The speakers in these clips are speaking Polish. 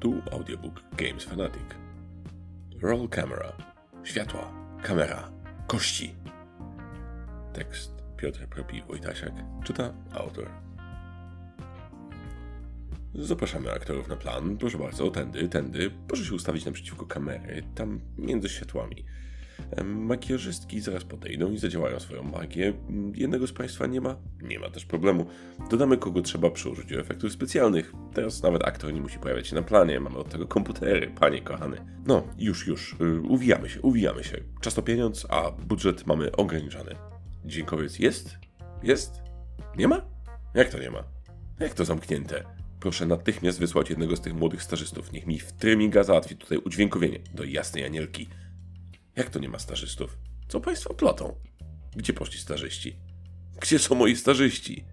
Tu audiobook Games Fanatic. Roll camera. Światła. Kamera. Kości. Tekst Piotr Propi Wojtasiak. Czyta autor. Zapraszamy aktorów na plan. Proszę bardzo, tędy, tędy. Proszę się ustawić naprzeciwko kamery, tam między światłami. Makijażystki zaraz podejdą i zadziałają swoją magię. Jednego z Państwa nie ma? Nie ma też problemu. Dodamy kogo trzeba przy użyciu efektów specjalnych. Teraz nawet aktor nie musi pojawiać się na planie. Mamy od tego komputery, panie kochany. No, już, już. Y, uwijamy się, uwijamy się. Czas to pieniądz, a budżet mamy ograniczony. Dźwiękowiec jest? Jest? Nie ma? Jak to nie ma? Jak to zamknięte? Proszę natychmiast wysłać jednego z tych młodych stażystów. Niech mi w tryminga załatwi tutaj udźwiękowienie do jasnej anielki. Jak to nie ma stażystów? Co państwo plotą? Gdzie poszli starzyści? Gdzie są moi starzyści?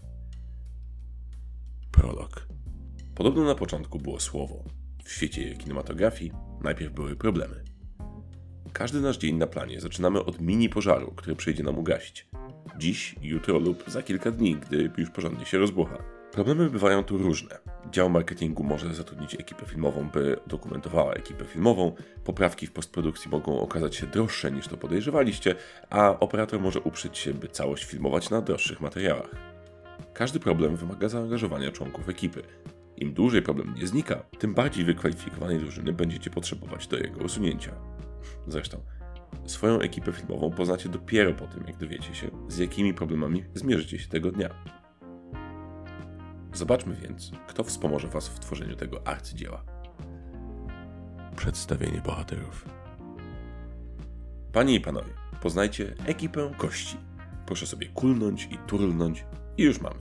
Prolog. Podobno na początku było słowo. W świecie kinematografii najpierw były problemy. Każdy nasz dzień na planie zaczynamy od mini pożaru, który przyjdzie nam ugasić. Dziś, jutro lub za kilka dni, gdy już porządnie się rozbucha. Problemy bywają tu różne. Dział marketingu może zatrudnić ekipę filmową, by dokumentowała ekipę filmową. Poprawki w postprodukcji mogą okazać się droższe niż to podejrzewaliście, a operator może uprzeć się, by całość filmować na droższych materiałach. Każdy problem wymaga zaangażowania członków ekipy. Im dłużej problem nie znika, tym bardziej wykwalifikowanej drużyny będziecie potrzebować do jego usunięcia. Zresztą, swoją ekipę filmową poznacie dopiero po tym, jak dowiecie się, z jakimi problemami zmierzycie się tego dnia. Zobaczmy więc, kto wspomoże Was w tworzeniu tego arcydzieła. Przedstawienie bohaterów. Panie i panowie, poznajcie ekipę kości. Proszę sobie kulnąć i turlnąć i już mamy.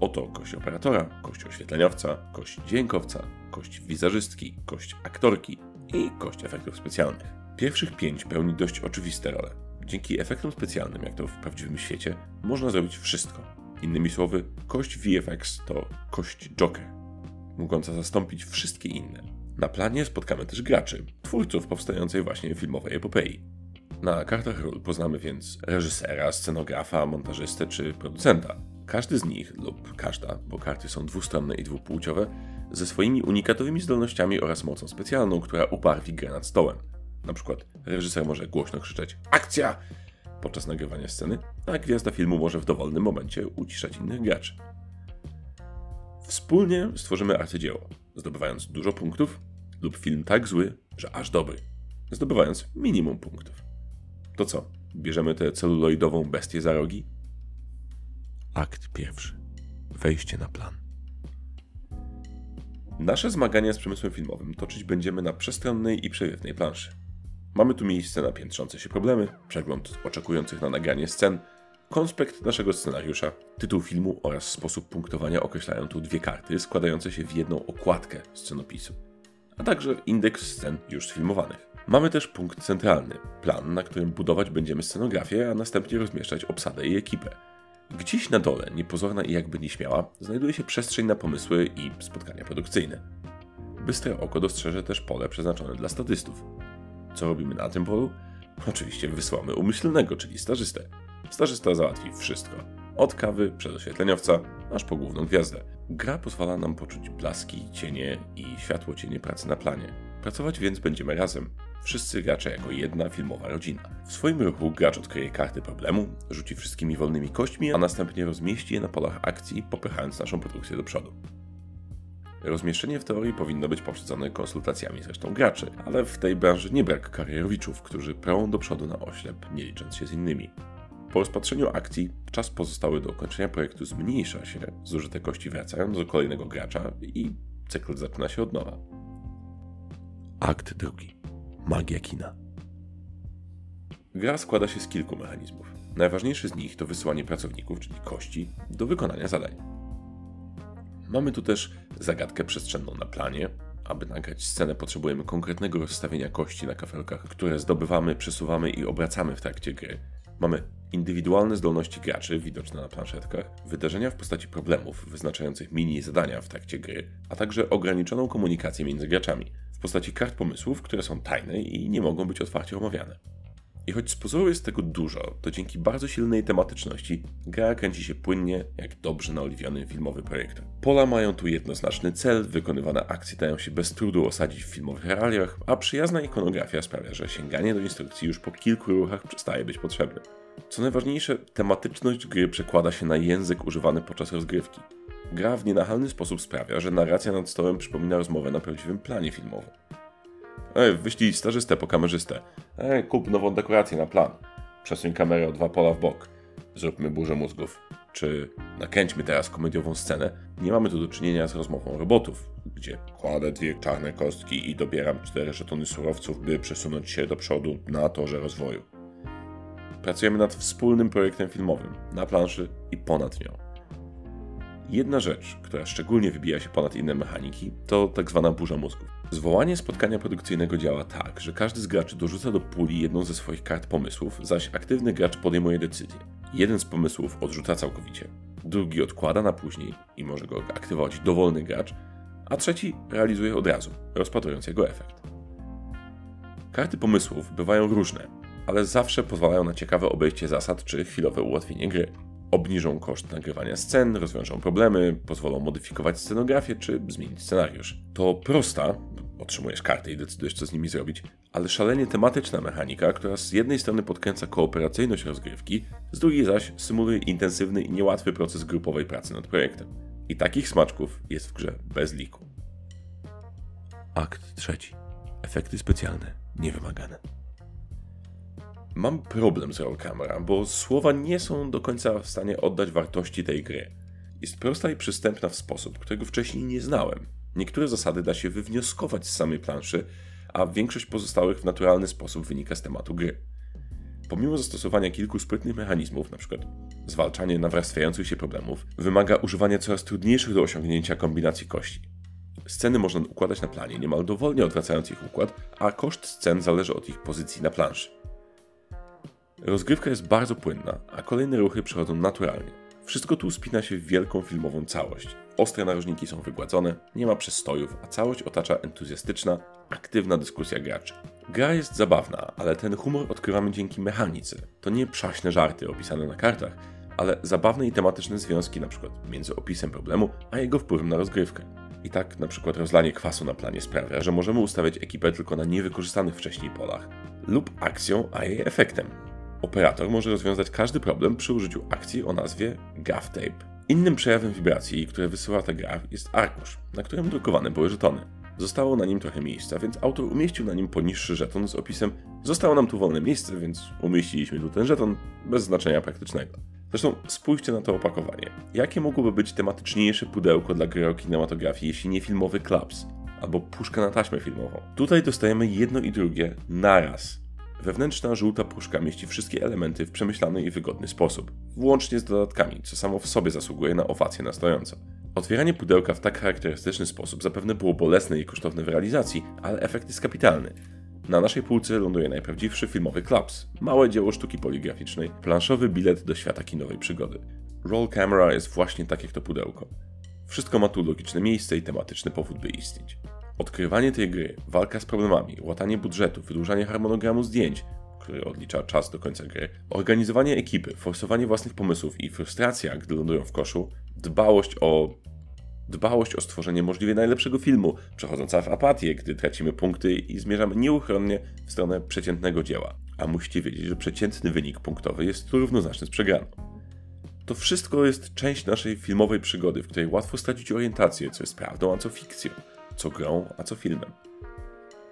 Oto kość operatora, kość oświetleniowca, kość dźwiękowca, kość wizerzystki, kość aktorki i kość efektów specjalnych. Pierwszych pięć pełni dość oczywiste role. Dzięki efektom specjalnym, jak to w prawdziwym świecie, można zrobić wszystko Innymi słowy, kość VFX to kość Joker, mogąca zastąpić wszystkie inne. Na planie spotkamy też graczy, twórców powstającej właśnie filmowej epopei. Na kartach ról poznamy więc reżysera, scenografa, montażystę czy producenta. Każdy z nich, lub każda, bo karty są dwustronne i dwupłciowe, ze swoimi unikatowymi zdolnościami oraz mocą specjalną, która ubarwi grę nad stołem. Na przykład reżyser może głośno krzyczeć akcja podczas nagrywania sceny, a gwiazda filmu może w dowolnym momencie uciszać innych graczy. Wspólnie stworzymy arcydzieło, zdobywając dużo punktów lub film tak zły, że aż dobry, zdobywając minimum punktów. To co, bierzemy tę celuloidową bestię za rogi? Akt pierwszy. Wejście na plan. Nasze zmagania z przemysłem filmowym toczyć będziemy na przestronnej i przewiewnej planszy. Mamy tu miejsce na piętrzące się problemy, przegląd oczekujących na nagranie scen, konspekt naszego scenariusza, tytuł filmu oraz sposób punktowania określają tu dwie karty składające się w jedną okładkę scenopisu, a także indeks scen już sfilmowanych. Mamy też punkt centralny, plan, na którym budować będziemy scenografię, a następnie rozmieszczać obsadę i ekipę. Gdzieś na dole, niepozorna i jakby nieśmiała, znajduje się przestrzeń na pomysły i spotkania produkcyjne. Bystre oko dostrzeże też pole przeznaczone dla statystów, co robimy na tym polu? Oczywiście wysłamy umyślnego, czyli stażystę. Stażysta załatwi wszystko. Od kawy, przez oświetleniowca, aż po główną gwiazdę. Gra pozwala nam poczuć blaski, cienie i światło cienie pracy na planie. Pracować więc będziemy razem. Wszyscy gracze jako jedna filmowa rodzina. W swoim ruchu gracz odkryje karty problemu, rzuci wszystkimi wolnymi kośćmi, a następnie rozmieści je na polach akcji, popychając naszą produkcję do przodu. Rozmieszczenie w teorii powinno być poprzedzone konsultacjami z resztą graczy, ale w tej branży nie brak karierowiczów, którzy prą do przodu na oślep, nie licząc się z innymi. Po rozpatrzeniu akcji, czas pozostały do ukończenia projektu zmniejsza się, zużyte kości wracają do kolejnego gracza i cykl zaczyna się od nowa. Akt drugi. Magia kina. Gra składa się z kilku mechanizmów. Najważniejszy z nich to wysyłanie pracowników, czyli kości, do wykonania zadań. Mamy tu też zagadkę przestrzenną na planie. Aby nagrać scenę, potrzebujemy konkretnego rozstawienia kości na kafelkach, które zdobywamy, przesuwamy i obracamy w trakcie gry. Mamy indywidualne zdolności graczy, widoczne na planszetkach, wydarzenia w postaci problemów wyznaczających mini zadania w trakcie gry, a także ograniczoną komunikację między graczami w postaci kart pomysłów, które są tajne i nie mogą być otwarcie omawiane. I choć z pozoru jest tego dużo, to dzięki bardzo silnej tematyczności gra kręci się płynnie, jak dobrze naoliwiony filmowy projektor. Pola mają tu jednoznaczny cel, wykonywane akcje dają się bez trudu osadzić w filmowych realiach, a przyjazna ikonografia sprawia, że sięganie do instrukcji już po kilku ruchach przestaje być potrzebne. Co najważniejsze, tematyczność gry przekłada się na język używany podczas rozgrywki. Gra w nienachalny sposób sprawia, że narracja nad stołem przypomina rozmowę na prawdziwym planie filmowym. Ej, wyślij stażystę po kamerzystę. Ej, kup nową dekorację na plan. Przesuń kamerę o dwa pola w bok. Zróbmy burzę mózgów. Czy nakręćmy teraz komediową scenę? Nie mamy tu do czynienia z rozmową robotów, gdzie kładę dwie czarne kostki i dobieram cztery żetony surowców, by przesunąć się do przodu na torze rozwoju. Pracujemy nad wspólnym projektem filmowym, na planszy i ponad nią. Jedna rzecz, która szczególnie wybija się ponad inne mechaniki, to tak zwana burza mózgów. Zwołanie spotkania produkcyjnego działa tak, że każdy z graczy dorzuca do puli jedną ze swoich kart pomysłów, zaś aktywny gracz podejmuje decyzję. Jeden z pomysłów odrzuca całkowicie, drugi odkłada na później i może go aktywować dowolny gracz, a trzeci realizuje od razu, rozpatrując jego efekt. Karty pomysłów bywają różne, ale zawsze pozwalają na ciekawe obejście zasad czy chwilowe ułatwienie gry obniżą koszt nagrywania scen, rozwiążą problemy, pozwolą modyfikować scenografię czy zmienić scenariusz. To prosta, otrzymujesz kartę i decydujesz co z nimi zrobić, ale szalenie tematyczna mechanika, która z jednej strony podkręca kooperacyjność rozgrywki, z drugiej zaś symuluje intensywny i niełatwy proces grupowej pracy nad projektem. I takich smaczków jest w grze bez liku. Akt trzeci. Efekty specjalne, niewymagane. Mam problem z Roll Camera, bo słowa nie są do końca w stanie oddać wartości tej gry. Jest prosta i przystępna w sposób, którego wcześniej nie znałem. Niektóre zasady da się wywnioskować z samej planszy, a większość pozostałych w naturalny sposób wynika z tematu gry. Pomimo zastosowania kilku sprytnych mechanizmów, np. zwalczanie nawarstwiających się problemów, wymaga używania coraz trudniejszych do osiągnięcia kombinacji kości. Sceny można układać na planie, niemal dowolnie odwracając ich układ, a koszt scen zależy od ich pozycji na planszy. Rozgrywka jest bardzo płynna, a kolejne ruchy przechodzą naturalnie. Wszystko tu spina się w wielką filmową całość. Ostre narożniki są wygładzone, nie ma przestojów, a całość otacza entuzjastyczna, aktywna dyskusja graczy. Gra jest zabawna, ale ten humor odkrywamy dzięki mechanice. To nie przaśne żarty opisane na kartach, ale zabawne i tematyczne związki np. między opisem problemu, a jego wpływem na rozgrywkę. I tak przykład rozlanie kwasu na planie sprawia, że możemy ustawiać ekipę tylko na niewykorzystanych wcześniej polach, lub akcją, a jej efektem. Operator może rozwiązać każdy problem przy użyciu akcji o nazwie Gaff Tape. Innym przejawem wibracji, które wysyła ta gra, jest arkusz, na którym drukowane były żetony. Zostało na nim trochę miejsca, więc autor umieścił na nim poniższy żeton z opisem Zostało nam tu wolne miejsce, więc umieściliśmy tu ten żeton bez znaczenia praktycznego. Zresztą spójrzcie na to opakowanie. Jakie mogłoby być tematyczniejsze pudełko dla gry o kinematografii, jeśli nie filmowy klaps? Albo puszka na taśmę filmową. Tutaj dostajemy jedno i drugie naraz Wewnętrzna żółta puszka mieści wszystkie elementy w przemyślany i wygodny sposób, włącznie z dodatkami, co samo w sobie zasługuje na owację na stojąco. Otwieranie pudełka w tak charakterystyczny sposób zapewne było bolesne i kosztowne w realizacji, ale efekt jest kapitalny. Na naszej półce ląduje najprawdziwszy filmowy klaps, małe dzieło sztuki poligraficznej, planszowy bilet do świata kinowej przygody. Roll Camera jest właśnie tak jak to pudełko. Wszystko ma tu logiczne miejsce i tematyczny powód, by istnieć. Odkrywanie tej gry, walka z problemami, łatanie budżetu, wydłużanie harmonogramu zdjęć, który odlicza czas do końca gry, organizowanie ekipy, forsowanie własnych pomysłów i frustracja, gdy lądują w koszu, dbałość o dbałość o stworzenie możliwie najlepszego filmu, przechodząca w apatię, gdy tracimy punkty i zmierzamy nieuchronnie w stronę przeciętnego dzieła. A musicie wiedzieć, że przeciętny wynik punktowy jest równoznaczny z przegraną. To wszystko jest część naszej filmowej przygody, w której łatwo stracić orientację, co jest prawdą, a co fikcją co grą, a co filmem.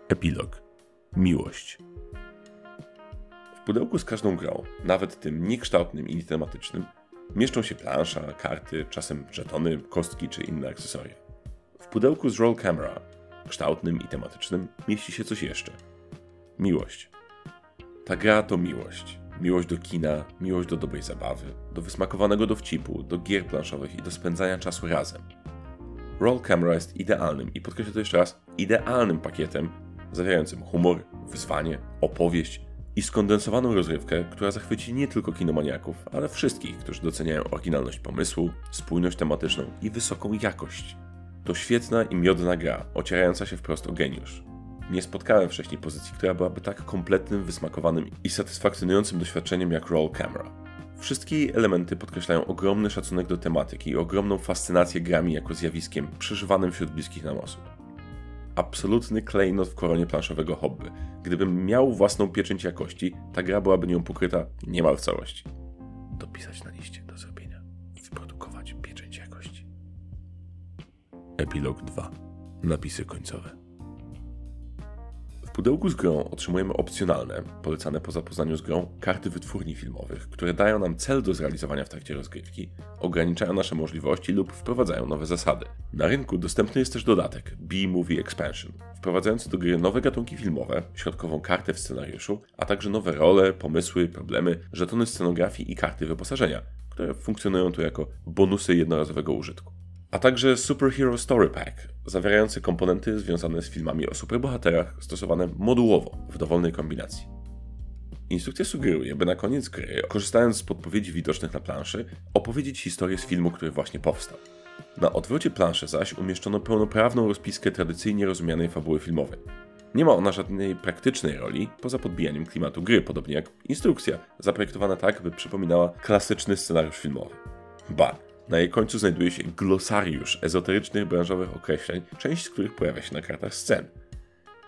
Epilog. Miłość. W pudełku z każdą grą, nawet tym niekształtnym i nietematycznym, mieszczą się plansza, karty, czasem żetony, kostki czy inne akcesoria. W pudełku z Roll Camera, kształtnym i tematycznym, mieści się coś jeszcze. Miłość. Ta gra to miłość. Miłość do kina, miłość do dobrej zabawy, do wysmakowanego dowcipu, do gier planszowych i do spędzania czasu razem. Roll Camera jest idealnym, i podkreślę to jeszcze raz, idealnym pakietem zawierającym humor, wyzwanie, opowieść i skondensowaną rozrywkę, która zachwyci nie tylko kinomaniaków, ale wszystkich, którzy doceniają oryginalność pomysłu, spójność tematyczną i wysoką jakość. To świetna i miodna gra, ocierająca się wprost o geniusz. Nie spotkałem wcześniej pozycji, która byłaby tak kompletnym, wysmakowanym i satysfakcjonującym doświadczeniem jak Roll Camera. Wszystkie elementy podkreślają ogromny szacunek do tematyki i ogromną fascynację grami jako zjawiskiem przeżywanym wśród bliskich nam osób. Absolutny klejnot w koronie planszowego hobby. Gdybym miał własną pieczęć jakości, ta gra byłaby nią pokryta niemal w całości. Dopisać na liście do zrobienia. Wyprodukować pieczęć jakości. Epilog 2. Napisy końcowe. Pudełku z grą otrzymujemy opcjonalne, polecane po zapoznaniu z grą, karty wytwórni filmowych, które dają nam cel do zrealizowania w trakcie rozgrywki, ograniczają nasze możliwości lub wprowadzają nowe zasady. Na rynku dostępny jest też dodatek B-Movie Expansion, wprowadzający do gry nowe gatunki filmowe, środkową kartę w scenariuszu, a także nowe role, pomysły, problemy, żetony scenografii i karty wyposażenia, które funkcjonują tu jako bonusy jednorazowego użytku a także Superhero Story Pack, zawierający komponenty związane z filmami o superbohaterach stosowane modułowo w dowolnej kombinacji. Instrukcja sugeruje, by na koniec gry, korzystając z podpowiedzi widocznych na planszy, opowiedzieć historię z filmu, który właśnie powstał. Na odwrocie planszy zaś umieszczono pełnoprawną rozpiskę tradycyjnie rozumianej fabuły filmowej. Nie ma ona żadnej praktycznej roli, poza podbijaniem klimatu gry, podobnie jak instrukcja, zaprojektowana tak, by przypominała klasyczny scenariusz filmowy. Ba, na jej końcu znajduje się glosariusz ezoterycznych branżowych określeń, część z których pojawia się na kartach scen.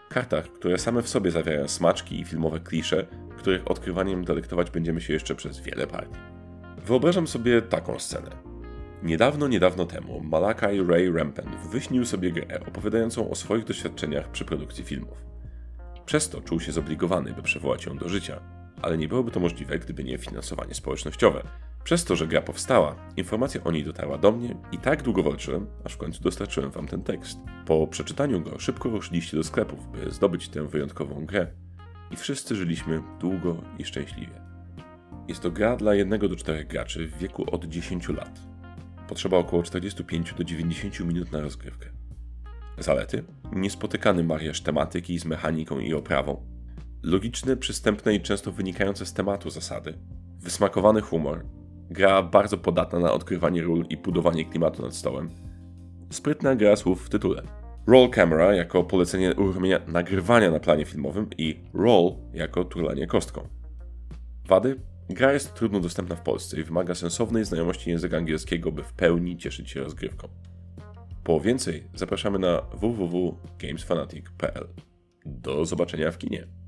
Kartach, które same w sobie zawierają smaczki i filmowe klisze, których odkrywaniem delektować będziemy się jeszcze przez wiele partii. Wyobrażam sobie taką scenę. Niedawno, niedawno temu Malakai Ray Rampant wyśnił sobie grę opowiadającą o swoich doświadczeniach przy produkcji filmów. Przez to czuł się zobligowany, by przywołać ją do życia, ale nie byłoby to możliwe, gdyby nie finansowanie społecznościowe, przez to, że gra powstała, informacja o niej dotarła do mnie i tak długo walczyłem, aż w końcu dostarczyłem wam ten tekst. Po przeczytaniu go szybko ruszyliście do sklepów, by zdobyć tę wyjątkową grę. I wszyscy żyliśmy długo i szczęśliwie. Jest to gra dla 1 do 4 graczy w wieku od 10 lat. Potrzeba około 45 do 90 minut na rozgrywkę. Zalety? Niespotykany mariaż tematyki z mechaniką i oprawą. Logiczne, przystępne i często wynikające z tematu zasady. Wysmakowany humor, Gra bardzo podatna na odkrywanie ról i budowanie klimatu nad stołem. Sprytna gra słów w tytule. Roll Camera jako polecenie uruchomienia nagrywania na planie filmowym i Roll jako turlanie kostką. Wady? Gra jest trudno dostępna w Polsce i wymaga sensownej znajomości języka angielskiego, by w pełni cieszyć się rozgrywką. Po więcej zapraszamy na www.gamesfanatic.pl. Do zobaczenia w kinie.